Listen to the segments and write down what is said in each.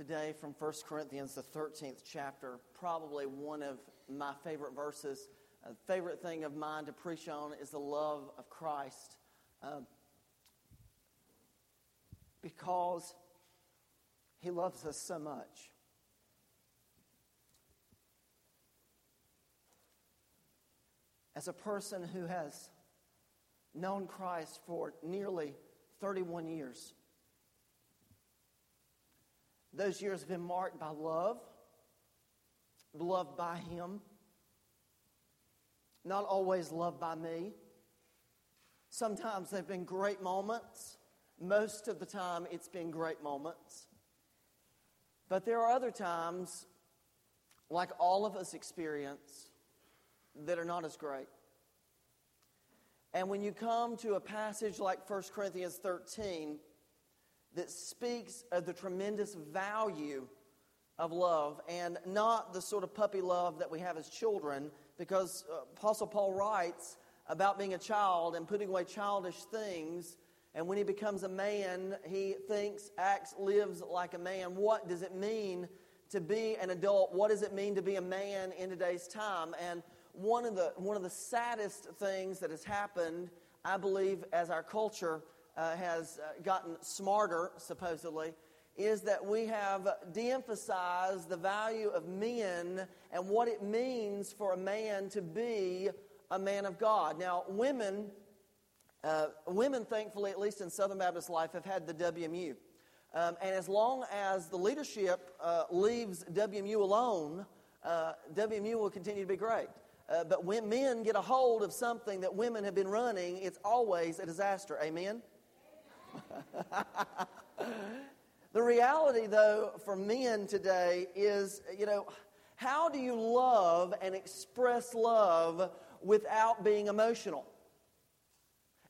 today from 1 Corinthians, the 13th chapter. Probably one of my favorite verses. A favorite thing of mine to preach on is the love of Christ. Uh, because he loves us so much. As a person who has known Christ for nearly 31 years, those years have been marked by love, loved by Him, not always loved by me. Sometimes they've been great moments. Most of the time, it's been great moments. But there are other times, like all of us experience, that are not as great. And when you come to a passage like 1 Corinthians 13, that speaks of the tremendous value of love and not the sort of puppy love that we have as children, because uh, Apostle Paul writes about being a child and putting away childish things. And when he becomes a man, he thinks, acts, lives like a man. What does it mean to be an adult? What does it mean to be a man in today's time? And one of the, one of the saddest things that has happened, I believe, as our culture uh, has uh, gotten smarter, supposedly, is that we have de emphasized the value of men and what it means for a man to be a man of God. Now, women, uh, women, thankfully, at least in Southern Baptist life, have had the WMU. Um, and as long as the leadership uh, leaves WMU alone, uh, WMU will continue to be great. Uh, but when men get a hold of something that women have been running, it's always a disaster. Amen? the reality, though, for men today is, you know, how do you love and express love without being emotional?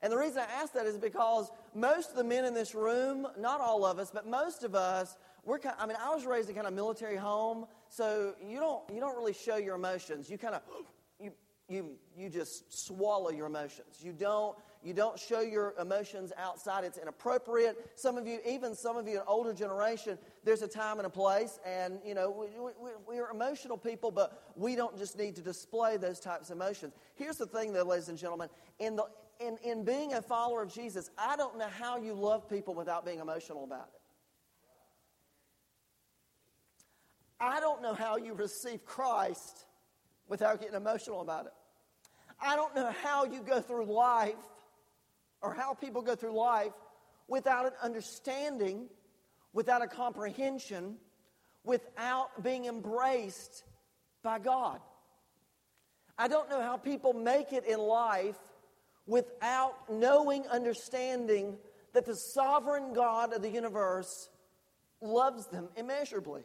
And the reason I ask that is because most of the men in this room, not all of us, but most of us, we're kind I mean, I was raised in kind of military home, so you don't you don't really show your emotions. You kind of you you you just swallow your emotions. You don't you don't show your emotions outside. It's inappropriate. Some of you, even some of you, an older generation, there's a time and a place. And, you know, we, we, we are emotional people, but we don't just need to display those types of emotions. Here's the thing, though, ladies and gentlemen. In, the, in, in being a follower of Jesus, I don't know how you love people without being emotional about it. I don't know how you receive Christ without getting emotional about it. I don't know how you go through life or how people go through life without an understanding, without a comprehension, without being embraced by God. I don't know how people make it in life without knowing, understanding that the sovereign God of the universe loves them immeasurably.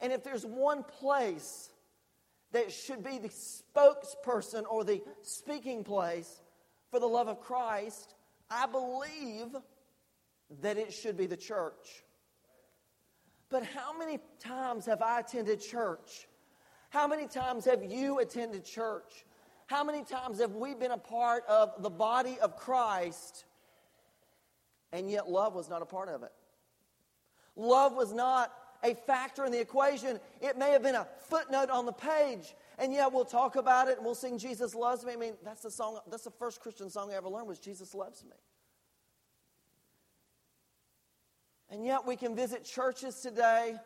And if there's one place that should be the spokesperson or the speaking place for the love of Christ, I believe that it should be the church. But how many times have I attended church? How many times have you attended church? How many times have we been a part of the body of Christ and yet love was not a part of it? Love was not a factor in the equation. It may have been a footnote on the page, and yeah, we'll talk about it and we'll sing Jesus Loves Me. I mean, that's the song, that's the first Christian song I ever learned was Jesus Loves Me. And yet we can visit churches today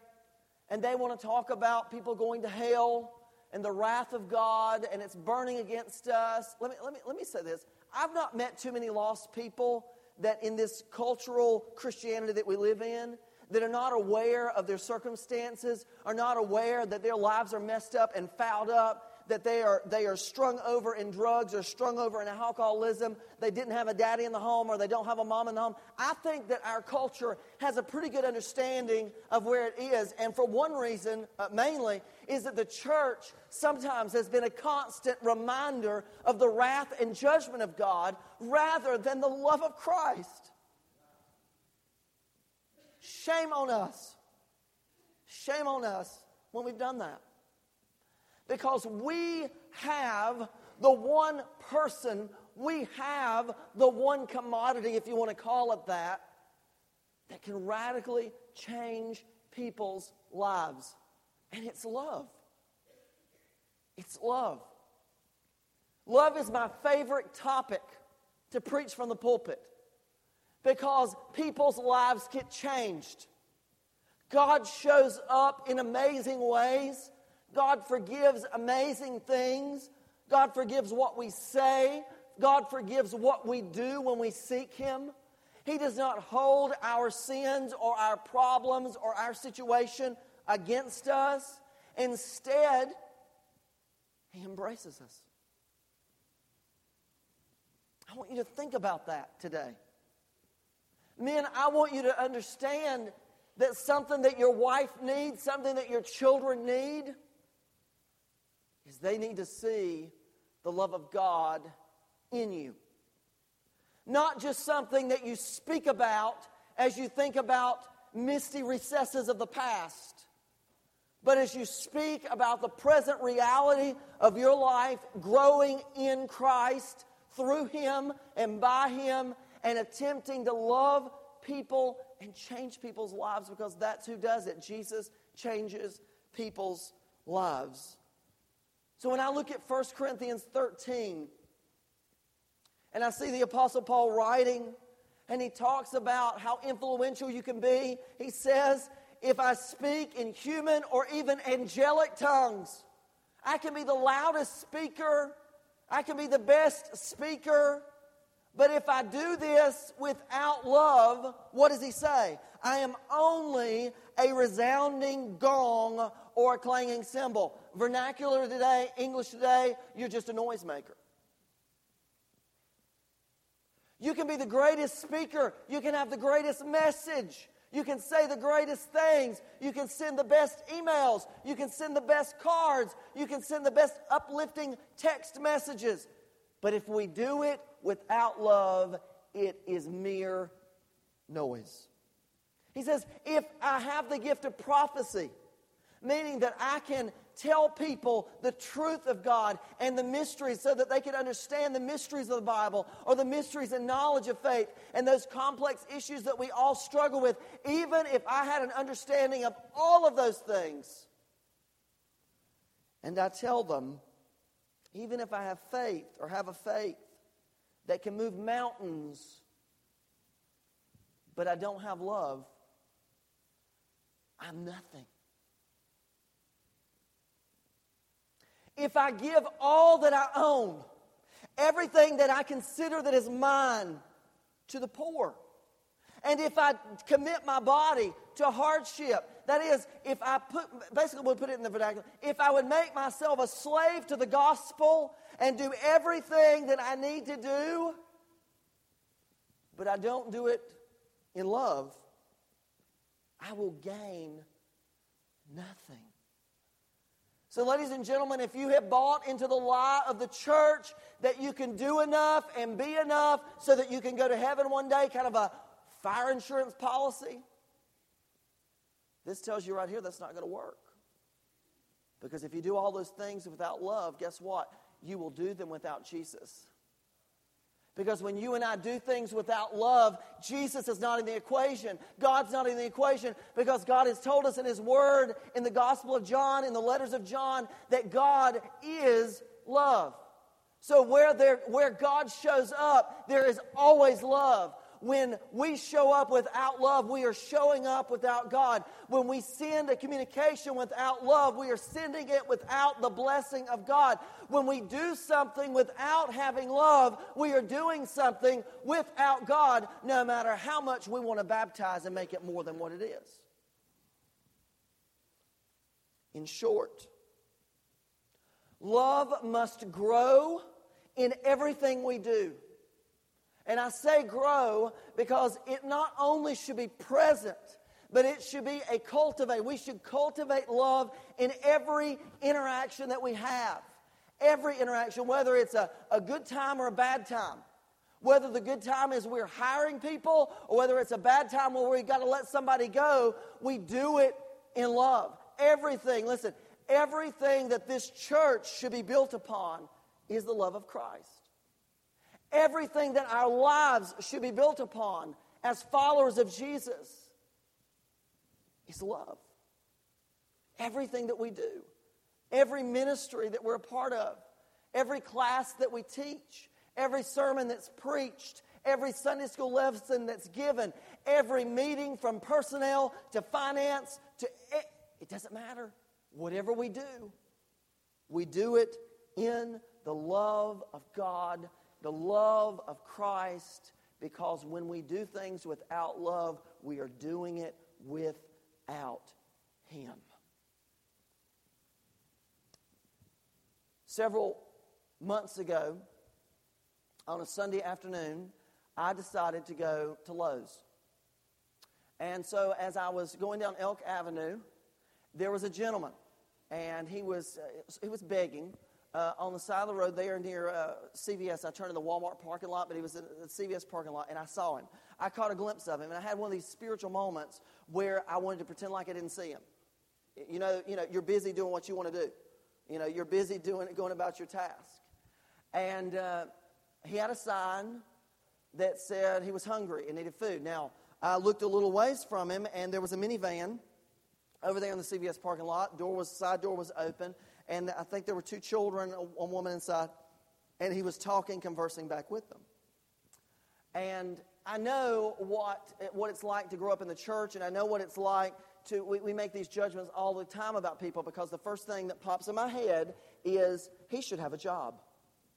and they want to talk about people going to hell and the wrath of God and it's burning against us. Let me, let me, let me say this. I've not met too many lost people that in this cultural Christianity that we live in that are not aware of their circumstances, are not aware that their lives are messed up and fouled up, that they are, they are strung over in drugs or strung over in alcoholism, they didn't have a daddy in the home or they don't have a mom in the home. I think that our culture has a pretty good understanding of where it is. And for one reason, uh, mainly, is that the church sometimes has been a constant reminder of the wrath and judgment of God rather than the love of Christ. Shame on us. Shame on us when we've done that. Because we have the one person, we have the one commodity, if you want to call it that, that can radically change people's lives. And it's love. It's love. Love is my favorite topic to preach from the pulpit because people's lives get changed. God shows up in amazing ways. God forgives amazing things. God forgives what we say. God forgives what we do when we seek Him. He does not hold our sins or our problems or our situation against us. Instead, He embraces us. I want you to think about that today. Men, I want you to understand that something that your wife needs, something that your children need, is they need to see the love of God in you. Not just something that you speak about as you think about misty recesses of the past, but as you speak about the present reality of your life growing in Christ through Him and by Him and attempting to love people and change people's lives because that's who does it. Jesus changes people's lives. So when I look at 1 Corinthians 13, and I see the Apostle Paul writing, and he talks about how influential you can be. He says, If I speak in human or even angelic tongues, I can be the loudest speaker, I can be the best speaker. But if I do this without love, what does he say? I am only a resounding gong or a clanging cymbal. Vernacular today, English today, you're just a noisemaker. You can be the greatest speaker. You can have the greatest message. You can say the greatest things. You can send the best emails. You can send the best cards. You can send the best uplifting text messages. But if we do it without love, it is mere noise. He says, if I have the gift of prophecy, meaning that I can tell people the truth of God and the mysteries so that they can understand the mysteries of the Bible or the mysteries and knowledge of faith and those complex issues that we all struggle with, even if I had an understanding of all of those things. And I tell them, even if I have faith or have a faith that can move mountains, but I don't have love, I'm nothing. if I give all that I own, everything that I consider that is mine to the poor, and if I commit my body to hardship, that is, if I put, basically, we'll put it in the vernacular, if I would make myself a slave to the gospel and do everything that I need to do, but I don't do it in love, I will gain nothing. So, ladies and gentlemen, if you have bought into the lie of the church that you can do enough and be enough so that you can go to heaven one day, kind of a fire insurance policy, this tells you right here that's not going to work. Because if you do all those things without love, guess what? You will do them without Jesus. Because when you and I do things without love, Jesus is not in the equation. God's not in the equation because God has told us in His Word, in the Gospel of John, in the letters of John, that God is love. So where, there, where God shows up, there is always love. When we show up without love, we are showing up without God. When we send a communication without love, we are sending it without the blessing of God. When we do something without having love, we are doing something without God, no matter how much we want to baptize and make it more than what it is. In short, love must grow in everything we do. And I say grow because it not only should be present, but it should be a cultivate. We should cultivate love in every interaction that we have. Every interaction, whether it's a, a good time or a bad time. Whether the good time is we're hiring people or whether it's a bad time where we've got to let somebody go, we do it in love. Everything, listen, everything that this church should be built upon is the love of Christ. Everything that our lives should be built upon as followers of Jesus is love. Everything that we do, every ministry that we're a part of, every class that we teach, every sermon that's preached, every Sunday school lesson that's given, every meeting from personnel to finance to it, doesn't matter. Whatever we do, we do it in the love of God, the love of Christ, because when we do things without love, we are doing it without Him. Several months ago, on a Sunday afternoon, I decided to go to Lowe's. And so, as I was going down Elk Avenue, there was a gentleman, and he was, uh, he was begging uh, on the side of the road there near uh, CVS. I turned in the Walmart parking lot, but he was in the CVS parking lot, and I saw him. I caught a glimpse of him, and I had one of these spiritual moments where I wanted to pretend like I didn't see him. You know, you know, you're busy doing what you want to do. You know, you're busy doing going about your task. And uh, he had a sign that said he was hungry and needed food. Now, I looked a little ways from him, and there was a minivan over there in the CVS parking lot. Door was side door was open, and I think there were two children, a, woman inside, and he was talking, conversing back with them. And I know what what it's like to grow up in the church, and I know what it's like to. We, we make these judgments all the time about people because the first thing that pops in my head is he should have a job.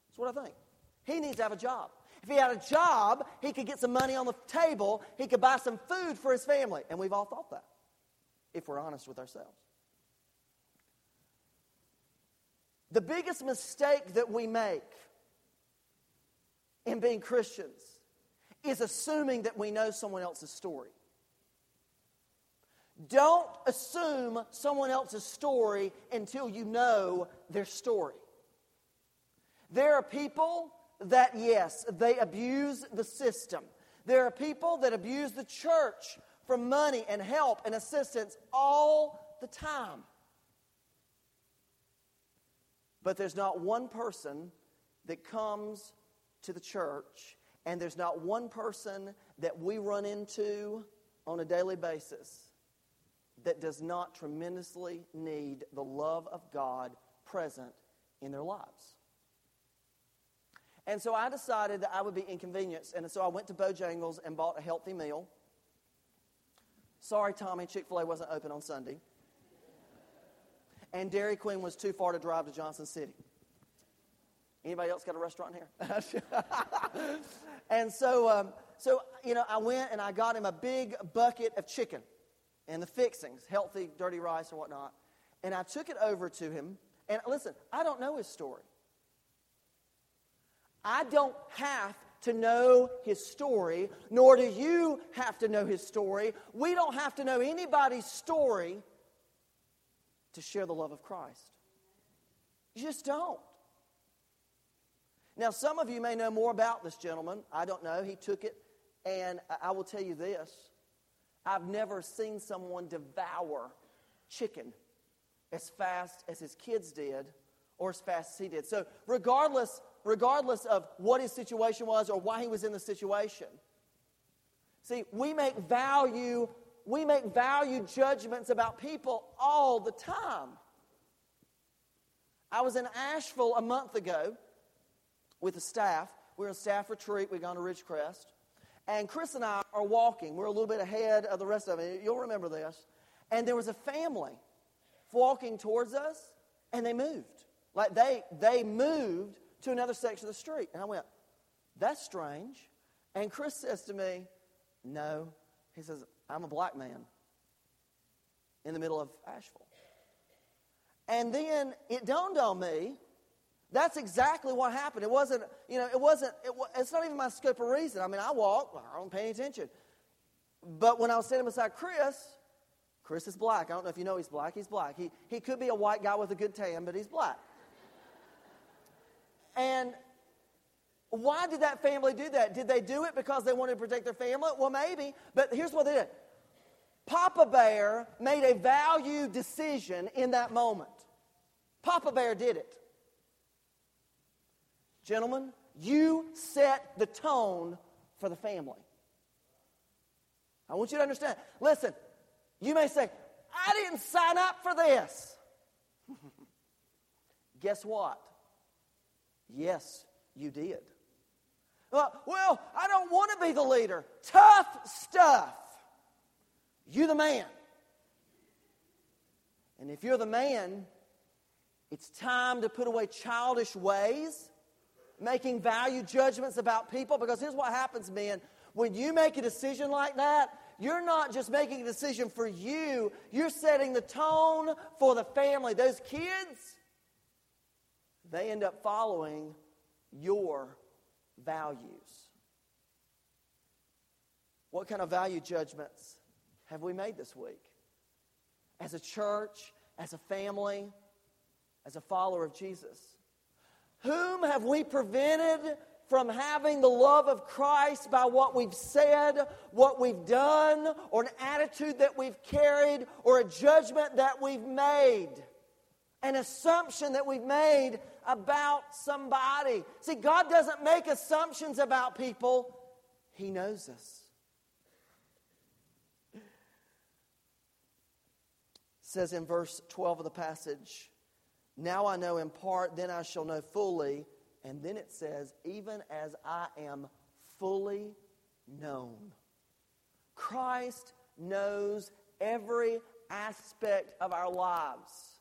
That's what I think. He needs to have a job. If he had a job, he could get some money on the table, he could buy some food for his family. And we've all thought that, if we're honest with ourselves. The biggest mistake that we make in being Christians is assuming that we know someone else's story. Don't assume someone else's story until you know their story. There are people that, yes, they abuse the system. There are people that abuse the church for money and help and assistance all the time. But there's not one person that comes to the church, and there's not one person that we run into on a daily basis that does not tremendously need the love of God present in their lives. And so I decided that I would be inconvenienced. And so I went to Bojangles and bought a healthy meal. Sorry, Tommy, Chick fil A wasn't open on Sunday and Dairy Queen was too far to drive to Johnson City. Anybody else got a restaurant here? and so, um, so, you know, I went and I got him a big bucket of chicken and the fixings, healthy, dirty rice or whatnot. And I took it over to him. And listen, I don't know his story. I don't have to know his story, nor do you have to know his story. We don't have to know anybody's story to share the love of Christ. You just don't. Now, some of you may know more about this gentleman. I don't know. He took it, and I will tell you this I've never seen someone devour chicken as fast as his kids did or as fast as he did. So, regardless, regardless of what his situation was or why he was in the situation, see, we make value we make value judgments about people all the time. I was in Asheville a month ago with the staff. We were on staff retreat. We'd gone to Ridgecrest. And Chris and I are walking. We're a little bit ahead of the rest of it. You'll remember this. And there was a family walking towards us, and they moved. Like they, they moved to another section of the street. And I went, that's strange. And Chris says to me, no. He says, I'm a black man in the middle of Asheville. And then it dawned on me that's exactly what happened. It wasn't, you know, it wasn't, it, it's not even my scope of reason. I mean, I walk, I don't pay any attention. But when I was standing beside Chris, Chris is black. I don't know if you know he's black. He's black. He, he could be a white guy with a good tan, but he's black. And why did that family do that? Did they do it because they wanted to protect their family? Well, maybe. But here's what they did Papa Bear made a value decision in that moment. Papa Bear did it. Gentlemen, you set the tone for the family. I want you to understand. Listen, you may say, I didn't sign up for this. Guess what? Yes, you did. Uh, well, I don't want to be the leader. Tough stuff. You the man. And if you're the man, it's time to put away childish ways, making value judgments about people. Because here's what happens, men. When you make a decision like that, you're not just making a decision for you, you're setting the tone for the family. Those kids, they end up following your values. What kind of value judgments have we made this week? As a church, as a family, as a follower of Jesus? Whom have we prevented from having the love of Christ by what we've said, what we've done, or an attitude that we've carried, or a judgment that we've made? An assumption that we've made about somebody. See, God doesn't make assumptions about people, He knows us. Says in verse 12 of the passage, Now I know in part, then I shall know fully. And then it says, Even as I am fully known. Christ knows every aspect of our lives.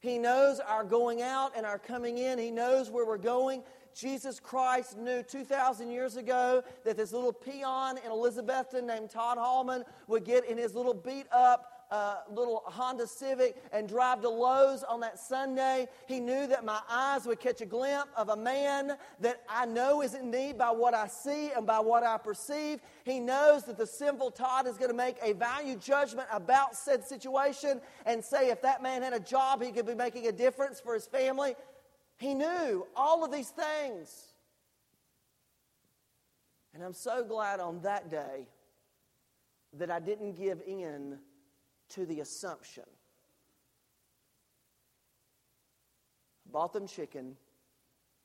He knows our going out and our coming in. He knows where we're going. Jesus Christ knew 2,000 years ago that this little peon in Elizabethton named Todd Hallman would get in his little beat up uh, little Honda Civic and drive to Lowe's on that Sunday. He knew that my eyes would catch a glimpse of a man that I know is in need by what I see and by what I perceive. He knows that the sinful Todd is going to make a value judgment about said situation and say if that man had a job, he could be making a difference for his family. He knew all of these things. And I'm so glad on that day that I didn't give in to the assumption. Bought them chicken,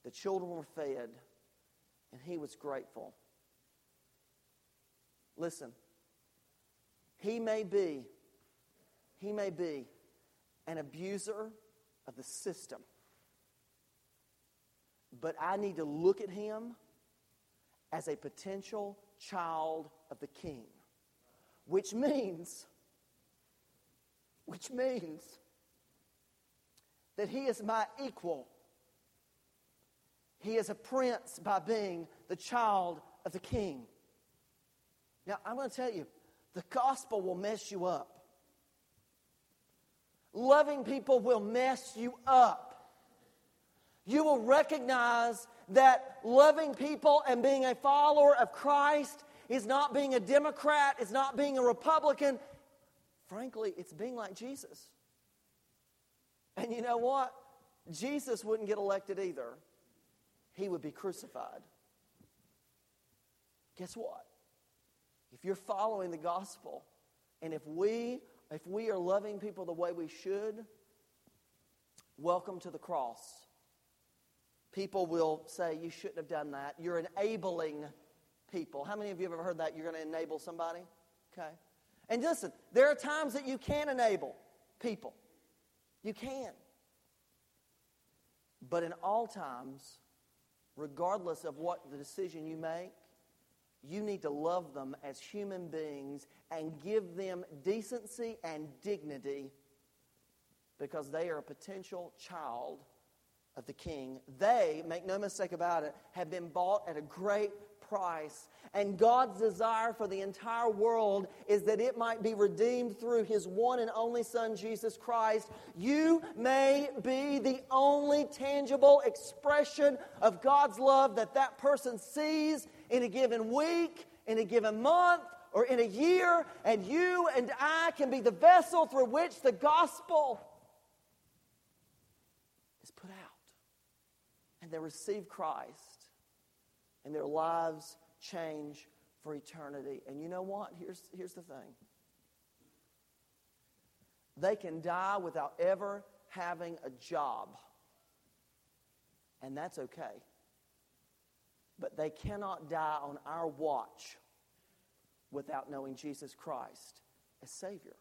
the children were fed, and he was grateful. Listen, he may be, he may be an abuser of the system. But I need to look at him as a potential child of the king, which means which means that he is my equal. He is a prince by being the child of the king. Now, I'm going to tell you, the gospel will mess you up. Loving people will mess you up. You will recognize that loving people and being a follower of Christ is not being a Democrat, is not being a Republican, frankly, it's being like Jesus. And you know what? Jesus wouldn't get elected either. He would be crucified. Guess what? If you're following the gospel, and if we if we are loving people the way we should, welcome to the cross. People will say you shouldn't have done that. You're enabling people. How many of you have ever heard that? You're going to enable somebody? Okay. And listen, there are times that you can enable people. You can. But in all times, regardless of what the decision you make, you need to love them as human beings and give them decency and dignity because they are a potential child of the king. They, make no mistake about it, have been bought at a great price. And God's desire for the entire world is that it might be redeemed through his one and only Son, Jesus Christ. You may be the only tangible expression of God's love that that person sees in a given week, in a given month, or in a year, and you and I can be the vessel through which the gospel is put out. And they receive Christ and their lives change for eternity. And you know what? Here's, here's the thing they can die without ever having a job, and that's okay. But they cannot die on our watch without knowing Jesus Christ as Savior.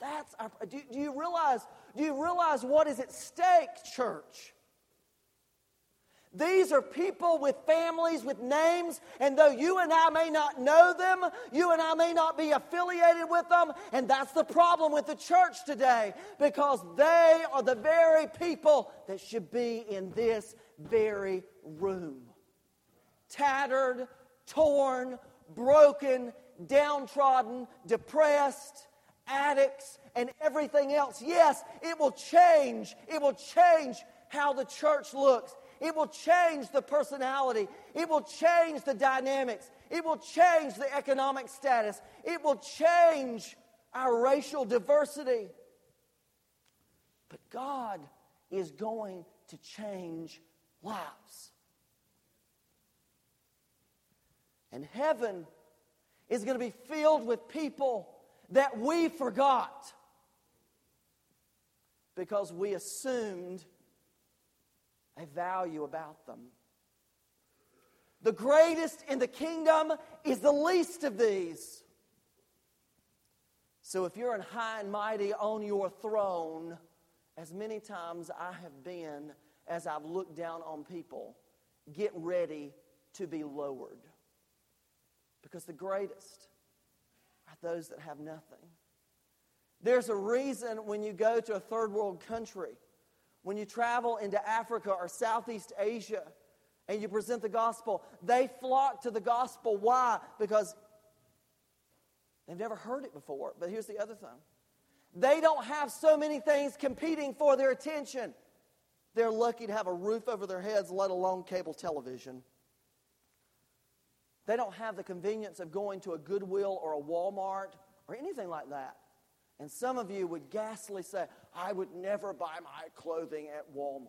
That's our, do, do you realize, do you realize what is at stake, church? These are people with families, with names, and though you and I may not know them, you and I may not be affiliated with them, and that's the problem with the church today, because they are the very people that should be in this very room. Tattered, torn, broken, downtrodden, depressed, addicts, and everything else. Yes, it will change. It will change how the church looks. It will change the personality. It will change the dynamics. It will change the economic status. It will change our racial diversity. But God is going to change lives. And heaven is going to be filled with people that we forgot because we assumed a value about them. The greatest in the kingdom is the least of these. So if you're in high and mighty on your throne, as many times I have been as I've looked down on people, get ready to be lowered. Because the greatest are those that have nothing. There's a reason when you go to a third world country when you travel into Africa or Southeast Asia and you present the gospel, they flock to the gospel. Why? Because they've never heard it before. But here's the other thing they don't have so many things competing for their attention. They're lucky to have a roof over their heads, let alone cable television. They don't have the convenience of going to a Goodwill or a Walmart or anything like that. And some of you would ghastly say, I would never buy my clothing at Walmart.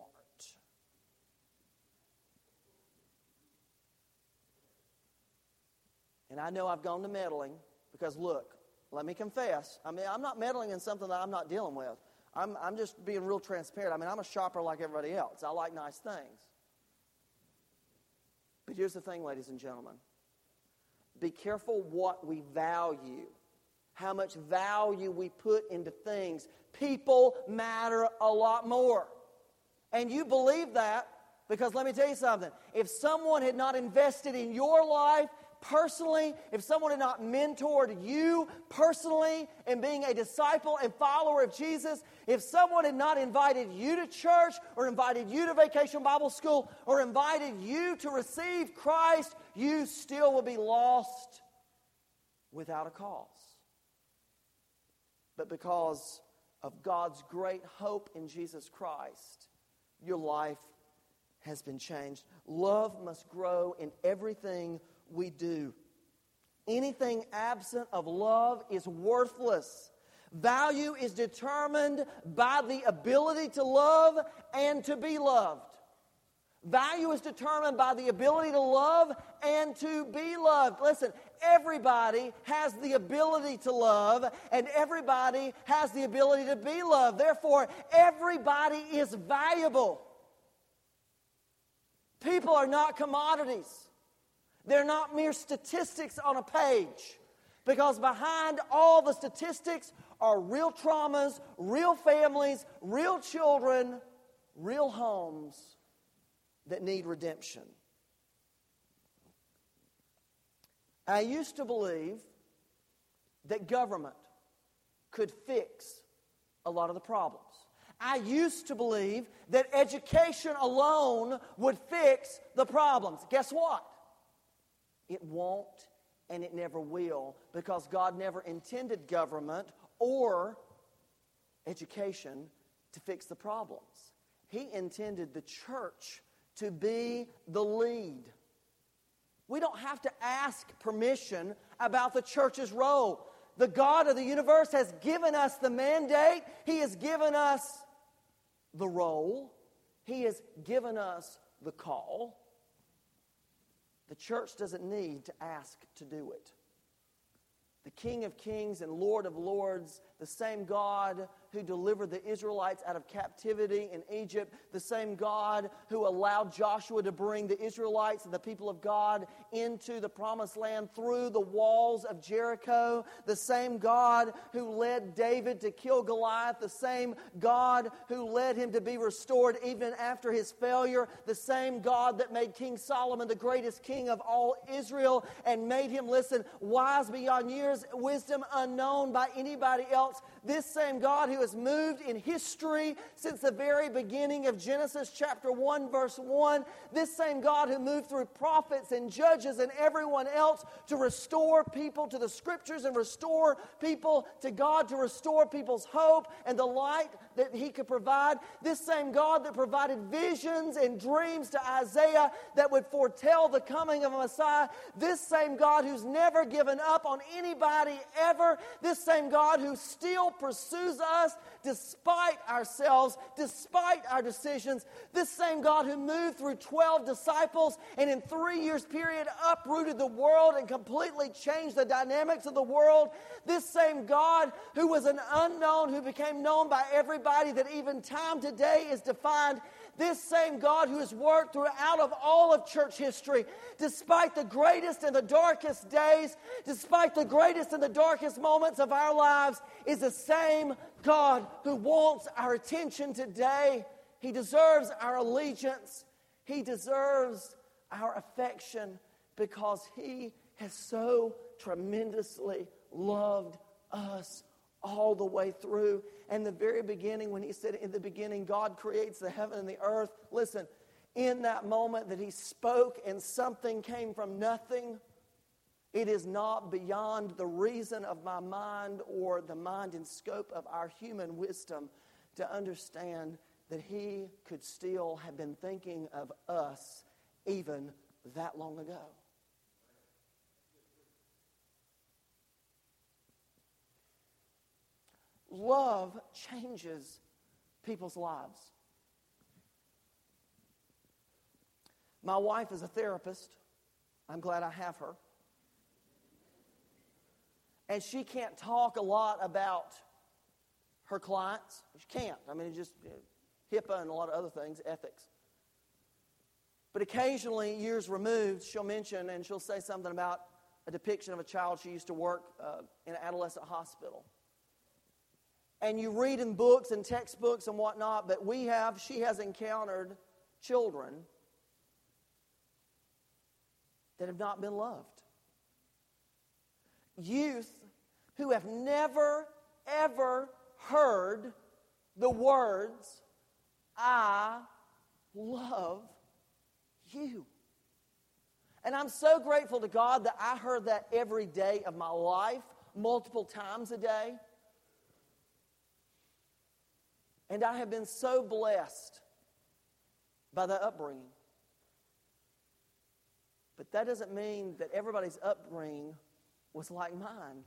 And I know I've gone to meddling because, look, let me confess. I mean, I'm not meddling in something that I'm not dealing with. I'm, I'm just being real transparent. I mean, I'm a shopper like everybody else. I like nice things. But here's the thing, ladies and gentlemen be careful what we value how much value we put into things. People matter a lot more. And you believe that because let me tell you something. If someone had not invested in your life personally, if someone had not mentored you personally in being a disciple and follower of Jesus, if someone had not invited you to church or invited you to vacation Bible school or invited you to receive Christ, you still would be lost without a cause but because of God's great hope in Jesus Christ, your life has been changed. Love must grow in everything we do. Anything absent of love is worthless. Value is determined by the ability to love and to be loved. Value is determined by the ability to love and to be loved. Listen, everybody has the ability to love, and everybody has the ability to be loved. Therefore, everybody is valuable. People are not commodities, they're not mere statistics on a page. Because behind all the statistics are real traumas, real families, real children, real homes that need redemption. I used to believe that government could fix a lot of the problems. I used to believe that education alone would fix the problems. Guess what? It won't and it never will because God never intended government or education to fix the problems. He intended the church to be the lead. We don't have to ask permission about the church's role. The God of the universe has given us the mandate, He has given us the role, He has given us the call. The church doesn't need to ask to do it. the King of Kings and Lord of Lords, the same God who delivered the Israelites out of captivity in Egypt, the same God who allowed Joshua to bring the Israelites and the people of God into the promised land through the walls of Jericho, the same God who led David to kill Goliath, the same God who led him to be restored even after his failure, the same God that made King Solomon the greatest king of all Israel and made him, listen, wise beyond years, wisdom unknown by anybody else themselves this same God who has moved in history since the very beginning of Genesis chapter 1, verse 1. This same God who moved through prophets and judges and everyone else to restore people to the scriptures and restore people to God, to restore people's hope and the light that He could provide. This same God that provided visions and dreams to Isaiah that would foretell the coming of a Messiah. This same God who's never given up on anybody ever. This same God who still pursues us despite ourselves, despite our decisions. This same God who moved through 12 disciples and in three years' period uprooted the world and completely changed the dynamics of the world. This same God who was an unknown, who became known by everybody, that even time today is defined this same God who has worked throughout of all of church history, despite the greatest and the darkest days, despite the greatest and the darkest moments of our lives, is the same God who wants our attention today. He deserves our allegiance. He deserves our affection because He has so tremendously loved us all the way through. And the very beginning, when he said, In the beginning, God creates the heaven and the earth, listen, in that moment that he spoke and something came from nothing, it is not beyond the reason of my mind or the mind and scope of our human wisdom to understand that he could still have been thinking of us even that long ago. Love changes people's lives. My wife is a therapist. I'm glad I have her. And she can't talk a lot about her clients. She can't. I mean, it's just HIPAA and a lot of other things, ethics. But occasionally, years removed, she'll mention and she'll say something about a depiction of a child she used to work uh, in an adolescent hospital and you read in books and textbooks and whatnot, but we have, she has encountered children that have not been loved. Youth who have never, ever heard the words, I love you. And I'm so grateful to God that I heard that every day of my life, multiple times a day. And I have been so blessed by the upbringing. But that doesn't mean that everybody's upbringing was like mine.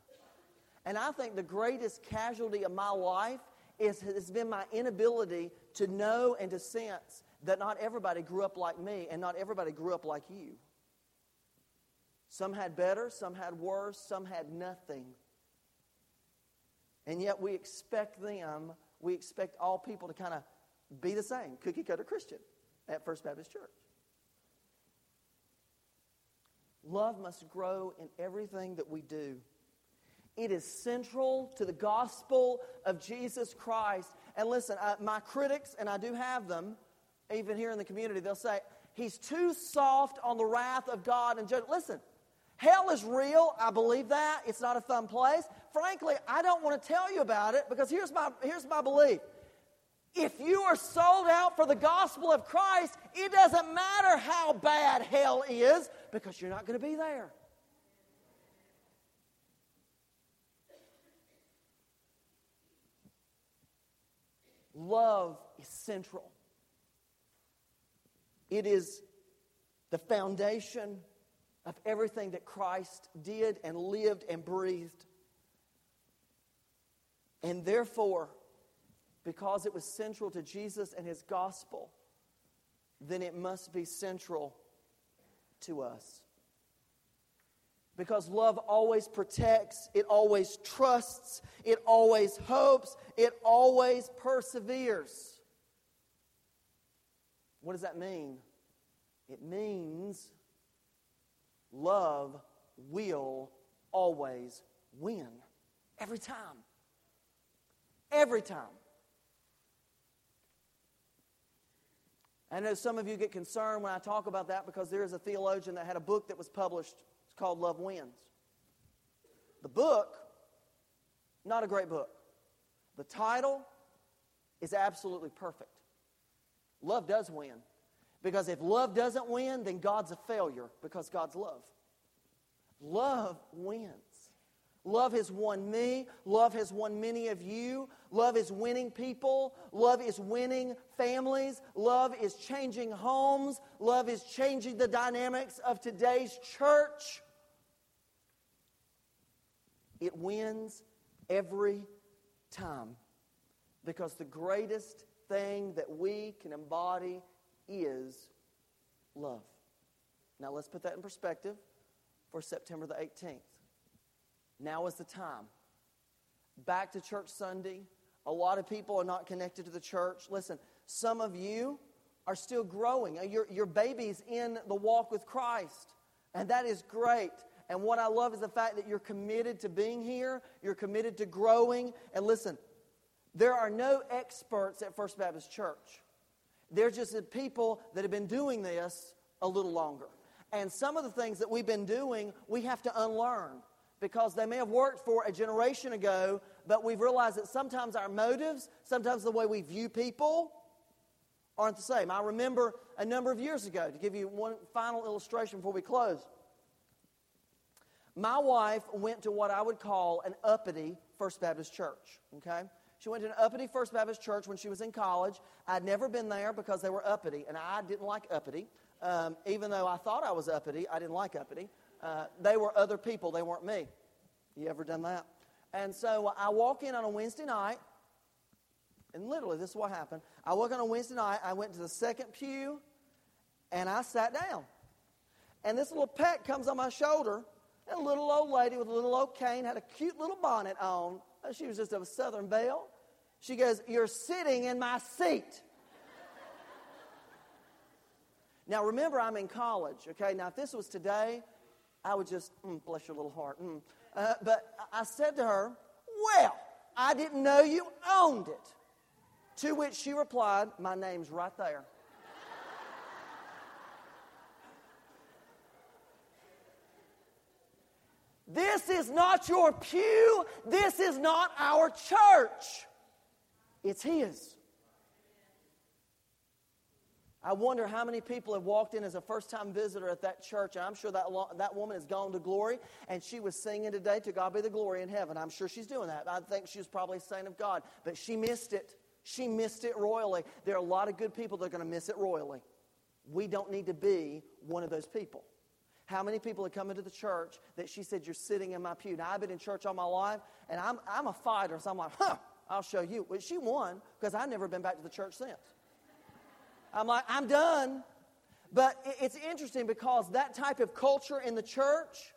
And I think the greatest casualty of my life is, has been my inability to know and to sense that not everybody grew up like me and not everybody grew up like you. Some had better, some had worse, some had nothing. And yet we expect them we expect all people to kind of be the same, cookie cutter Christian at First Baptist Church. Love must grow in everything that we do. It is central to the gospel of Jesus Christ. And listen, uh, my critics, and I do have them, even here in the community, they'll say, He's too soft on the wrath of God and judgment. Listen, hell is real. I believe that. It's not a fun place frankly, I don't want to tell you about it because here's my, here's my belief. If you are sold out for the gospel of Christ, it doesn't matter how bad hell is because you're not going to be there. Love is central. It is the foundation of everything that Christ did and lived and breathed. And therefore, because it was central to Jesus and his gospel, then it must be central to us. Because love always protects, it always trusts, it always hopes, it always perseveres. What does that mean? It means love will always win. Every time. Every time. I know some of you get concerned when I talk about that because there is a theologian that had a book that was published. It's called Love Wins. The book, not a great book. The title is absolutely perfect. Love does win. Because if love doesn't win, then God's a failure because God's love. Love wins. Love has won me. Love has won many of you. Love is winning people. Love is winning families. Love is changing homes. Love is changing the dynamics of today's church. It wins every time because the greatest thing that we can embody is love. Now let's put that in perspective for September the 18th. Now is the time. Back to church Sunday. A lot of people are not connected to the church. Listen, some of you are still growing. Uh, your, your baby's in the walk with Christ, and that is great. And what I love is the fact that you're committed to being here, you're committed to growing. And listen, there are no experts at First Baptist Church. They're just people that have been doing this a little longer. And some of the things that we've been doing, we have to unlearn because they may have worked for a generation ago, but we've realized that sometimes our motives, sometimes the way we view people, aren't the same. I remember a number of years ago, to give you one final illustration before we close. My wife went to what I would call an uppity First Baptist church, okay? She went to an uppity First Baptist church when she was in college. I'd never been there because they were uppity, and I didn't like uppity. Um, even though I thought I was uppity, I didn't like uppity. Uh, they were other people, they weren't me. You ever done that? And so I walk in on a Wednesday night, and literally, this is what happened. I walk in on a Wednesday night, I went to the second pew, and I sat down. And this little pet comes on my shoulder, and a little old lady with a little old cane had a cute little bonnet on. She was just of a Southern belle. She goes, You're sitting in my seat. now, remember, I'm in college, okay? Now, if this was today, I would just, mm, bless your little heart. Mm. Uh, but I said to her, Well, I didn't know you owned it. To which she replied, My name's right there. This is not your pew. This is not our church. It's His. I wonder how many people have walked in as a first time visitor at that church. And I'm sure that, lo- that woman has gone to glory. And she was singing today, To God be the glory in heaven. I'm sure she's doing that. I think she was probably a saint of God. But she missed it. She missed it royally. There are a lot of good people that are going to miss it royally. We don't need to be one of those people. How many people have come into the church that she said, You're sitting in my pew? Now, I've been in church all my life, and I'm, I'm a fighter, so I'm like, Huh, I'll show you. Well, she won because I've never been back to the church since. I'm like, I'm done. But it's interesting because that type of culture in the church,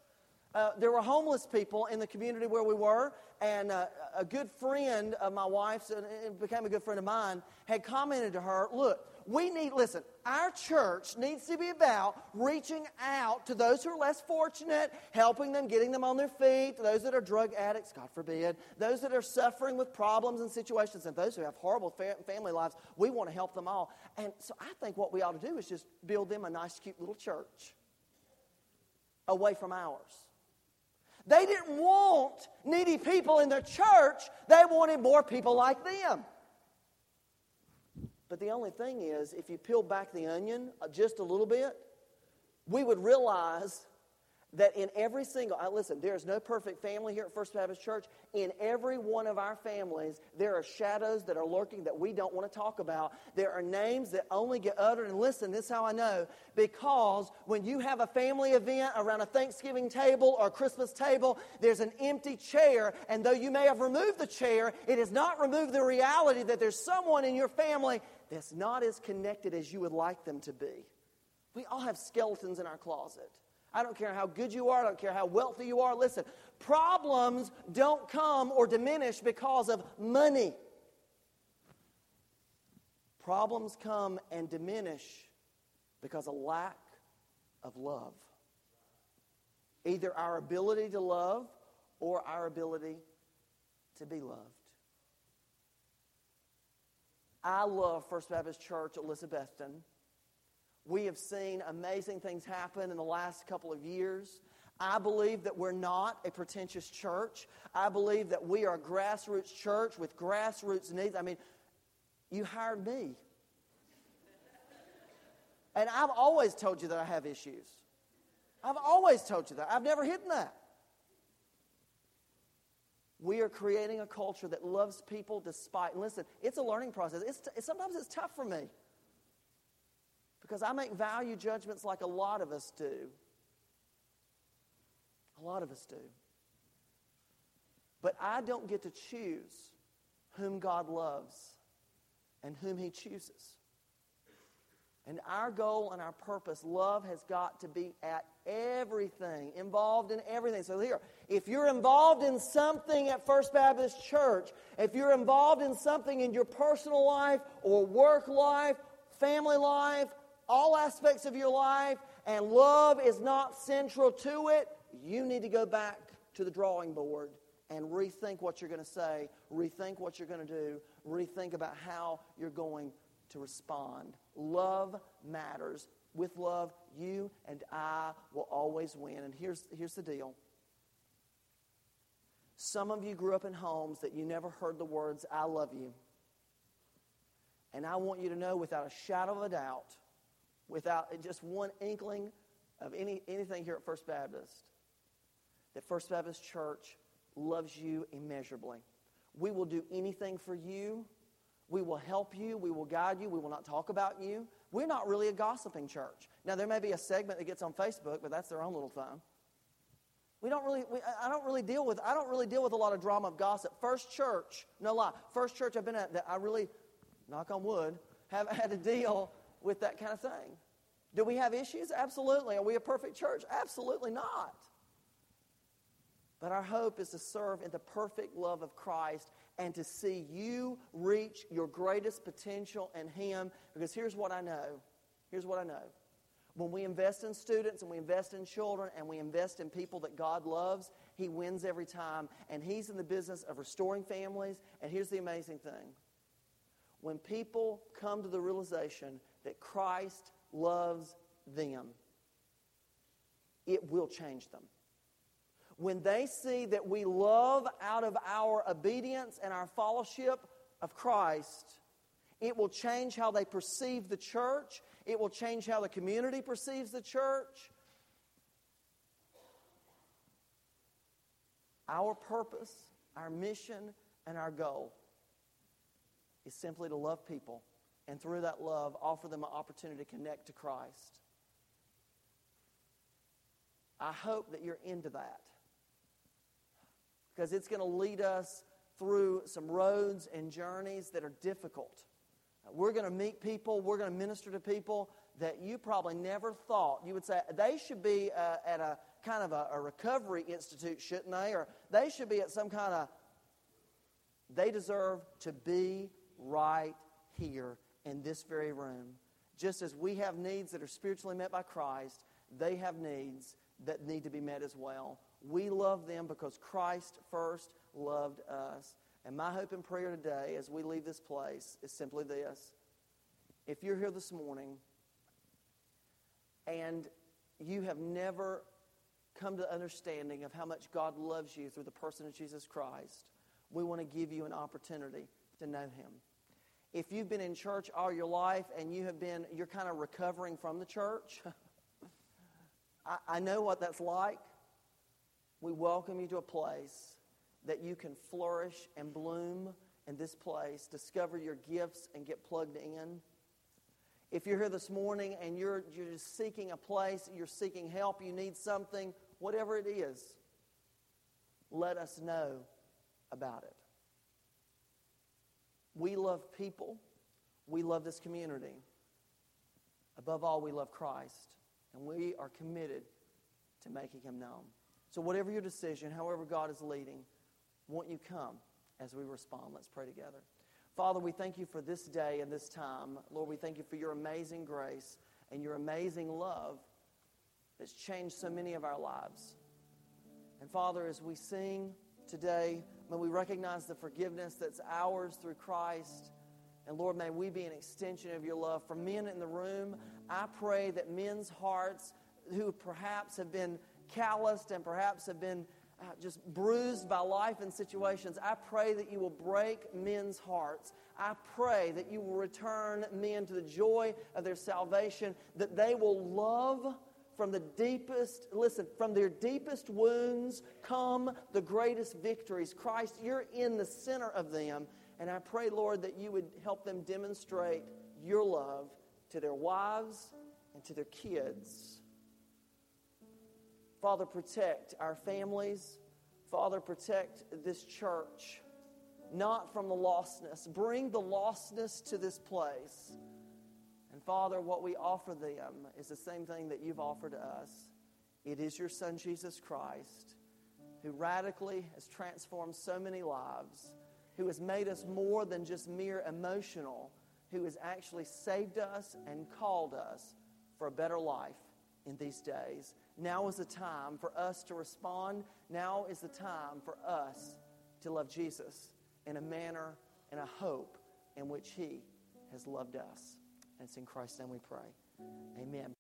uh, there were homeless people in the community where we were, and uh, a good friend of my wife's, and became a good friend of mine, had commented to her, Look, we need, listen, our church needs to be about reaching out to those who are less fortunate, helping them, getting them on their feet, those that are drug addicts, God forbid, those that are suffering with problems and situations, and those who have horrible fa- family lives. We want to help them all. And so I think what we ought to do is just build them a nice, cute little church away from ours. They didn't want needy people in their church, they wanted more people like them. But the only thing is, if you peel back the onion uh, just a little bit, we would realize that in every single, listen, there is no perfect family here at First Baptist Church. In every one of our families, there are shadows that are lurking that we don't want to talk about. There are names that only get uttered. And listen, this is how I know. Because when you have a family event around a Thanksgiving table or Christmas table, there's an empty chair. And though you may have removed the chair, it has not removed the reality that there's someone in your family that's not as connected as you would like them to be. We all have skeletons in our closet. I don't care how good you are. I don't care how wealthy you are. Listen, problems don't come or diminish because of money. Problems come and diminish because of lack of love. Either our ability to love or our ability to be loved. I love First Baptist Church Elizabethton. We have seen amazing things happen in the last couple of years. I believe that we're not a pretentious church. I believe that we are a grassroots church with grassroots needs. I mean, you hired me. And I've always told you that I have issues. I've always told you that. I've never hidden that. We are creating a culture that loves people despite. And listen, it's a learning process. It's t- sometimes it's tough for me because I make value judgments like a lot of us do. A lot of us do. But I don't get to choose whom God loves and whom He chooses. And our goal and our purpose, love has got to be at everything, involved in everything. So here, if you're involved in something at First Baptist Church, if you're involved in something in your personal life or work life, family life, all aspects of your life, and love is not central to it, you need to go back to the drawing board and rethink what you're going to say, rethink what you're going to do, rethink about how you're going to respond. Love matters. With love, you and I will always win. And here's, here's the deal. Some of you grew up in homes that you never heard the words, I love you. And I want you to know without a shadow of a doubt without just one inkling of any, anything here at First Baptist, that First Baptist Church loves you immeasurably. We will do anything for you. We will help you. We will guide you. We will not talk about you. We're not really a gossiping church. Now, there may be a segment that gets on Facebook, but that's their own little thing. We don't really, we, I don't really deal with, I don't really deal with a lot of drama of gossip. First church, no lie, first church I've been at that I really, knock on wood, have had to deal with that kind of thing. Do we have issues? Absolutely. Are we a perfect church? Absolutely not. But our hope is to serve in the perfect love of Christ and to see you reach your greatest potential in Him. Because here's what I know. Here's what I know. When we invest in students and we invest in children and we invest in people that God loves, He wins every time. And He's in the business of restoring families. And here's the amazing thing when people come to the realization that Christ loves them, it will change them. When they see that we love out of our obedience and our fellowship of Christ, it will change how they perceive the church. It will change how the community perceives the church. Our purpose, our mission, and our goal is simply to love people and through that love, offer them an opportunity to connect to Christ. I hope that you're into that because it's going to lead us through some roads and journeys that are difficult. We're going to meet people, we're going to minister to people that you probably never thought. You would say they should be uh, at a kind of a, a recovery institute, shouldn't they? Or they should be at some kind of, they deserve to be right here in this very room. Just as we have needs that are spiritually met by Christ, they have needs that need to be met as well. We love them because Christ first loved us. And my hope and prayer today as we leave this place is simply this. If you're here this morning and you have never come to understanding of how much God loves you through the person of Jesus Christ, we want to give you an opportunity to know Him if you've been in church all your life and you have been, you're kind of recovering from the church, I, I know what that's like. We welcome you to a place that you can flourish and bloom in this place, discover your gifts, and get plugged in. If you're here this morning and you're, you're just seeking a place, you're seeking help, you need something, whatever it is, let us know about it. We love people. We love this community. Above all, we love Christ. And we are committed to making him known. So, whatever your decision, however God is leading, won't you come as we respond? Let's pray together. Father, we thank you for this day and this time. Lord, we thank you for your amazing grace and your amazing love that's changed so many of our lives. And Father, as we sing today, may we recognize the forgiveness that's ours through Christ. And Lord, may we be an extension of your love. For men in the room, I pray that men's hearts who perhaps have been calloused and perhaps have been uh, just bruised by life and situations, I pray that you will break men's hearts. I pray that you will return men to the joy of their salvation, that they will love from the deepest, listen, from their deepest wounds come the greatest victories. Christ, you're in the center of them. And I pray, Lord, that you would help them demonstrate your love to their wives and to their kids. Father, protect our families. Father, protect this church, not from the lostness. Bring the lostness to this place. And Father, what we offer them is the same thing that you've offered us. It is your Son, Jesus Christ, who radically has transformed so many lives, who has made us more than just mere emotional, who has actually saved us and called us for a better life in these days. Now is the time for us to respond. Now is the time for us to love Jesus in a manner and a hope in which He has loved us. And it's in Christ's name we pray. Amen.